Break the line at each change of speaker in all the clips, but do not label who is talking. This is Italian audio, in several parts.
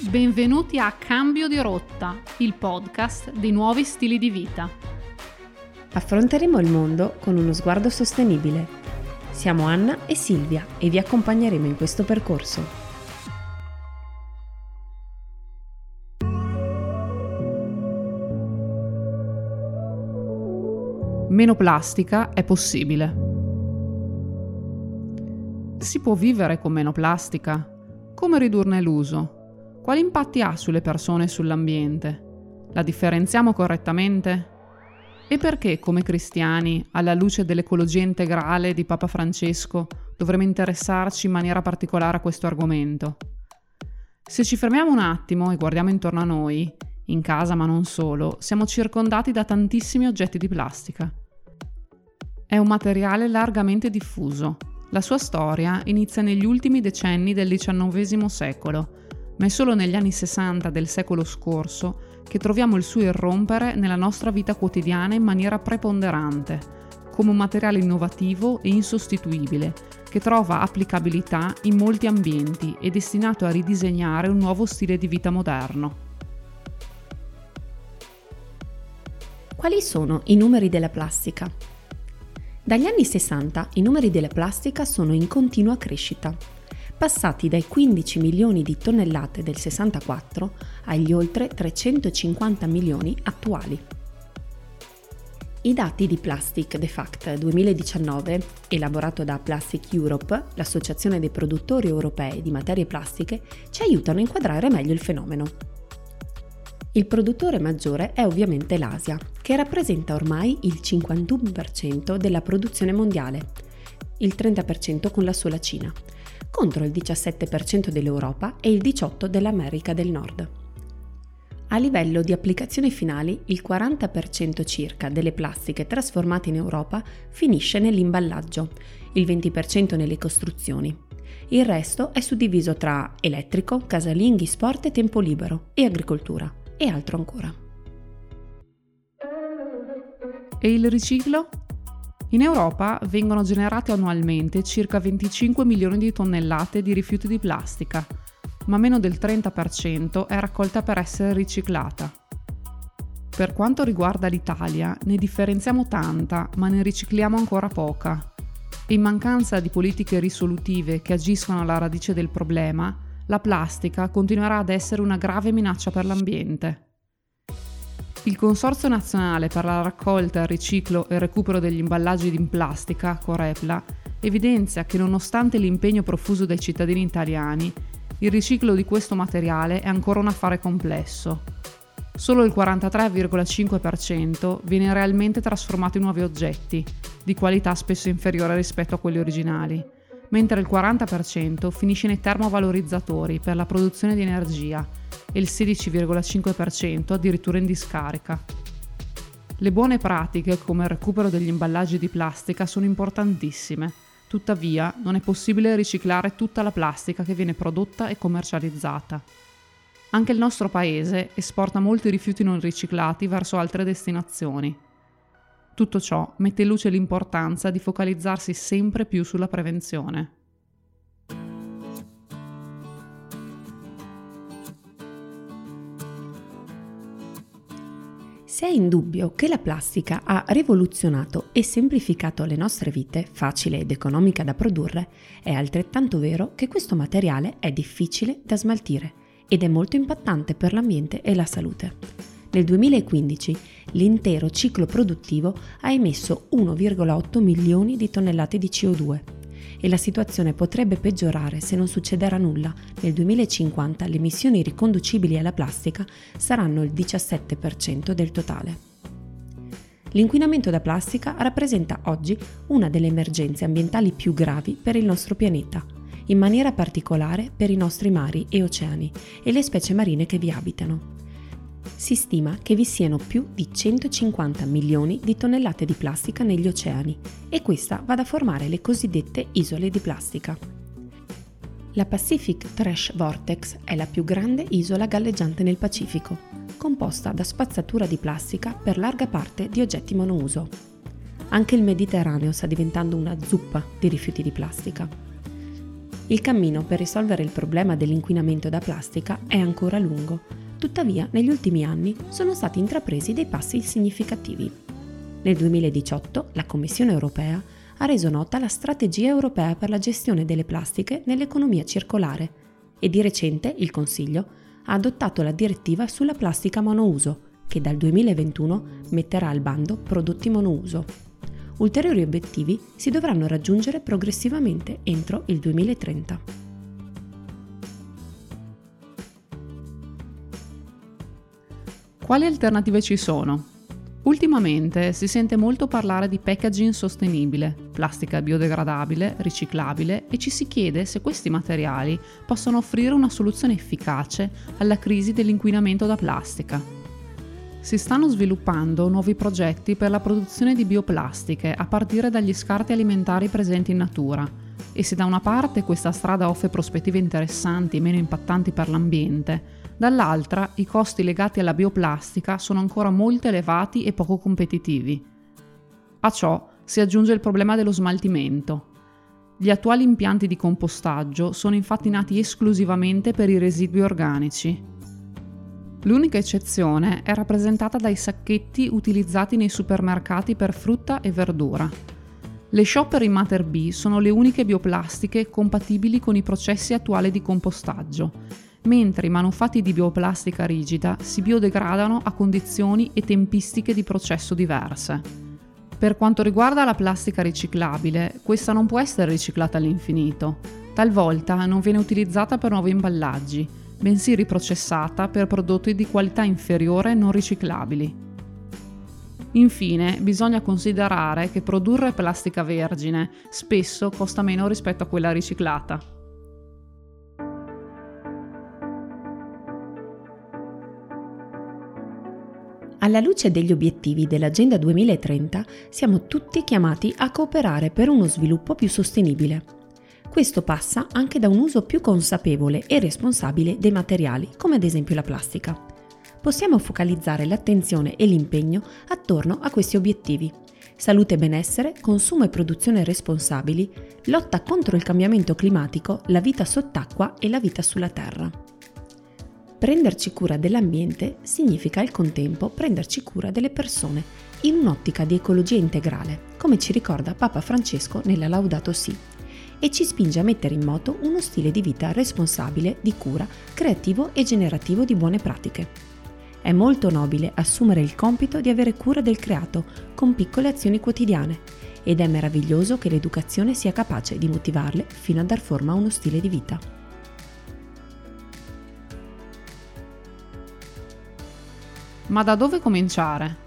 Benvenuti a Cambio di rotta, il podcast dei nuovi stili di vita.
Affronteremo il mondo con uno sguardo sostenibile. Siamo Anna e Silvia e vi accompagneremo in questo percorso.
Meno plastica è possibile. Si può vivere con meno plastica? Come ridurne l'uso? Quali impatti ha sulle persone e sull'ambiente? La differenziamo correttamente? E perché, come cristiani, alla luce dell'ecologia integrale di Papa Francesco, dovremmo interessarci in maniera particolare a questo argomento? Se ci fermiamo un attimo e guardiamo intorno a noi, in casa ma non solo, siamo circondati da tantissimi oggetti di plastica. È un materiale largamente diffuso. La sua storia inizia negli ultimi decenni del XIX secolo ma è solo negli anni 60 del secolo scorso che troviamo il suo irrompere nella nostra vita quotidiana in maniera preponderante, come un materiale innovativo e insostituibile, che trova applicabilità in molti ambienti e destinato a ridisegnare un nuovo stile di vita moderno.
Quali sono i numeri della plastica? Dagli anni 60 i numeri della plastica sono in continua crescita passati dai 15 milioni di tonnellate del 64 agli oltre 350 milioni attuali. I dati di Plastic The Fact 2019, elaborato da Plastic Europe, l'associazione dei produttori europei di materie plastiche, ci aiutano a inquadrare meglio il fenomeno. Il produttore maggiore è ovviamente l'Asia, che rappresenta ormai il 51% della produzione mondiale, il 30% con la sola Cina, contro il 17% dell'Europa e il 18% dell'America del Nord. A livello di applicazioni finali, il 40% circa delle plastiche trasformate in Europa finisce nell'imballaggio, il 20% nelle costruzioni. Il resto è suddiviso tra elettrico, casalinghi, sport e tempo libero e agricoltura e altro ancora.
E il riciclo? In Europa vengono generate annualmente circa 25 milioni di tonnellate di rifiuti di plastica, ma meno del 30% è raccolta per essere riciclata. Per quanto riguarda l'Italia, ne differenziamo tanta, ma ne ricicliamo ancora poca. E in mancanza di politiche risolutive che agiscono alla radice del problema, la plastica continuerà ad essere una grave minaccia per l'ambiente. Il Consorzio Nazionale per la raccolta, il riciclo e il recupero degli imballaggi in plastica, Corepla, evidenzia che nonostante l'impegno profuso dai cittadini italiani, il riciclo di questo materiale è ancora un affare complesso. Solo il 43,5% viene realmente trasformato in nuovi oggetti, di qualità spesso inferiore rispetto a quelli originali, mentre il 40% finisce nei termovalorizzatori per la produzione di energia e il 16,5% addirittura in discarica. Le buone pratiche come il recupero degli imballaggi di plastica sono importantissime, tuttavia non è possibile riciclare tutta la plastica che viene prodotta e commercializzata. Anche il nostro paese esporta molti rifiuti non riciclati verso altre destinazioni. Tutto ciò mette in luce l'importanza di focalizzarsi sempre più sulla prevenzione.
Se è indubbio che la plastica ha rivoluzionato e semplificato le nostre vite, facile ed economica da produrre, è altrettanto vero che questo materiale è difficile da smaltire ed è molto impattante per l'ambiente e la salute. Nel 2015 l'intero ciclo produttivo ha emesso 1,8 milioni di tonnellate di CO2 e la situazione potrebbe peggiorare se non succederà nulla. Nel 2050 le emissioni riconducibili alla plastica saranno il 17% del totale. L'inquinamento da plastica rappresenta oggi una delle emergenze ambientali più gravi per il nostro pianeta, in maniera particolare per i nostri mari e oceani e le specie marine che vi abitano si stima che vi siano più di 150 milioni di tonnellate di plastica negli oceani e questa va a formare le cosiddette isole di plastica. La Pacific Trash Vortex è la più grande isola galleggiante nel Pacifico, composta da spazzatura di plastica per larga parte di oggetti monouso. Anche il Mediterraneo sta diventando una zuppa di rifiuti di plastica. Il cammino per risolvere il problema dell'inquinamento da plastica è ancora lungo, tuttavia negli ultimi anni sono stati intrapresi dei passi significativi. Nel 2018 la Commissione europea ha reso nota la strategia europea per la gestione delle plastiche nell'economia circolare e di recente il Consiglio ha adottato la direttiva sulla plastica monouso, che dal 2021 metterà al bando prodotti monouso. Ulteriori obiettivi si dovranno raggiungere progressivamente entro il 2030.
Quali alternative ci sono? Ultimamente si sente molto parlare di packaging sostenibile, plastica biodegradabile, riciclabile e ci si chiede se questi materiali possono offrire una soluzione efficace alla crisi dell'inquinamento da plastica. Si stanno sviluppando nuovi progetti per la produzione di bioplastiche a partire dagli scarti alimentari presenti in natura e se da una parte questa strada offre prospettive interessanti e meno impattanti per l'ambiente, dall'altra i costi legati alla bioplastica sono ancora molto elevati e poco competitivi. A ciò si aggiunge il problema dello smaltimento. Gli attuali impianti di compostaggio sono infatti nati esclusivamente per i residui organici. L'unica eccezione è rappresentata dai sacchetti utilizzati nei supermercati per frutta e verdura. Le shopper in Mater B sono le uniche bioplastiche compatibili con i processi attuali di compostaggio mentre i manufatti di bioplastica rigida si biodegradano a condizioni e tempistiche di processo diverse. Per quanto riguarda la plastica riciclabile, questa non può essere riciclata all'infinito. Talvolta non viene utilizzata per nuovi imballaggi, bensì riprocessata per prodotti di qualità inferiore non riciclabili. Infine, bisogna considerare che produrre plastica vergine spesso costa meno rispetto a quella riciclata.
Alla luce degli obiettivi dell'Agenda 2030 siamo tutti chiamati a cooperare per uno sviluppo più sostenibile. Questo passa anche da un uso più consapevole e responsabile dei materiali, come ad esempio la plastica. Possiamo focalizzare l'attenzione e l'impegno attorno a questi obiettivi. Salute e benessere, consumo e produzione responsabili, lotta contro il cambiamento climatico, la vita sott'acqua e la vita sulla Terra. Prenderci cura dell'ambiente significa al contempo prenderci cura delle persone, in un'ottica di ecologia integrale, come ci ricorda Papa Francesco nella Laudato Si, e ci spinge a mettere in moto uno stile di vita responsabile, di cura, creativo e generativo di buone pratiche. È molto nobile assumere il compito di avere cura del creato con piccole azioni quotidiane ed è meraviglioso che l'educazione sia capace di motivarle fino a dar forma a uno stile di vita.
Ma da dove cominciare?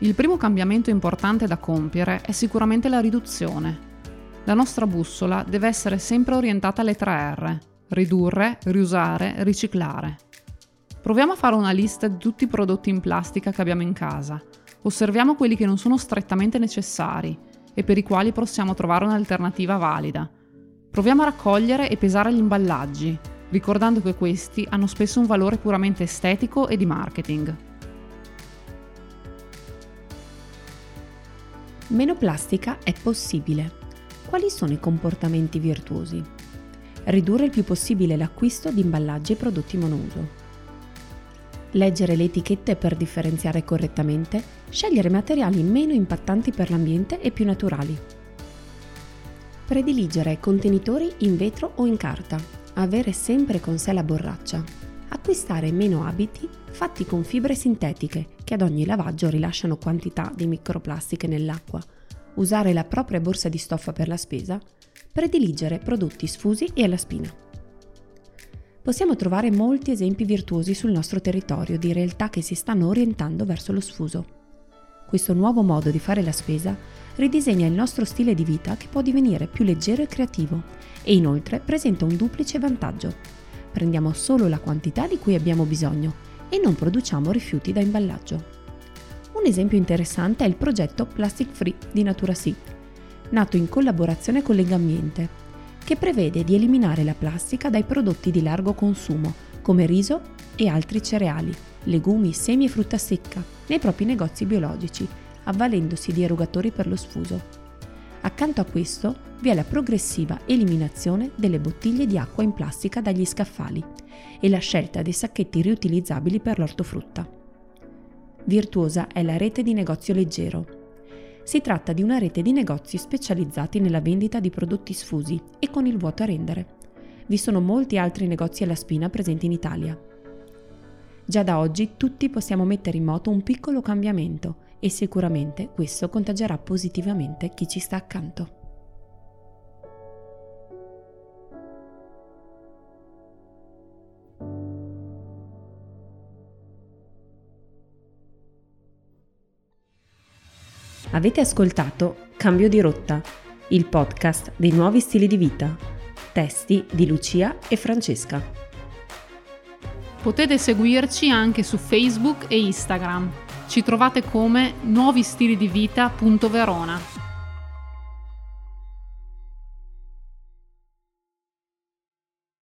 Il primo cambiamento importante da compiere è sicuramente la riduzione. La nostra bussola deve essere sempre orientata alle 3 R, ridurre, riusare, riciclare. Proviamo a fare una lista di tutti i prodotti in plastica che abbiamo in casa. Osserviamo quelli che non sono strettamente necessari e per i quali possiamo trovare un'alternativa valida. Proviamo a raccogliere e pesare gli imballaggi, ricordando che questi hanno spesso un valore puramente estetico e di marketing.
Meno plastica è possibile. Quali sono i comportamenti virtuosi? Ridurre il più possibile l'acquisto di imballaggi e prodotti monouso. Leggere le etichette per differenziare correttamente, scegliere materiali meno impattanti per l'ambiente e più naturali. Prediligere contenitori in vetro o in carta, avere sempre con sé la borraccia, acquistare meno abiti fatti con fibre sintetiche che ad ogni lavaggio rilasciano quantità di microplastiche nell'acqua, usare la propria borsa di stoffa per la spesa, prediligere prodotti sfusi e alla spina. Possiamo trovare molti esempi virtuosi sul nostro territorio di realtà che si stanno orientando verso lo sfuso. Questo nuovo modo di fare la spesa ridisegna il nostro stile di vita che può divenire più leggero e creativo e inoltre presenta un duplice vantaggio. Prendiamo solo la quantità di cui abbiamo bisogno e non produciamo rifiuti da imballaggio. Un esempio interessante è il progetto Plastic Free di Natura nato in collaborazione con Legambiente, che prevede di eliminare la plastica dai prodotti di largo consumo, come riso e altri cereali, legumi, semi e frutta secca, nei propri negozi biologici, avvalendosi di erogatori per lo sfuso. Accanto a questo vi è la progressiva eliminazione delle bottiglie di acqua in plastica dagli scaffali e la scelta dei sacchetti riutilizzabili per l'ortofrutta. Virtuosa è la rete di negozio leggero. Si tratta di una rete di negozi specializzati nella vendita di prodotti sfusi e con il vuoto a rendere. Vi sono molti altri negozi alla spina presenti in Italia. Già da oggi tutti possiamo mettere in moto un piccolo cambiamento e sicuramente questo contagerà positivamente chi ci sta accanto. Avete ascoltato Cambio di rotta, il podcast dei nuovi stili di vita. Testi di Lucia e Francesca.
Potete seguirci anche su Facebook e Instagram. Ci trovate come nuovi stili di vita.verona.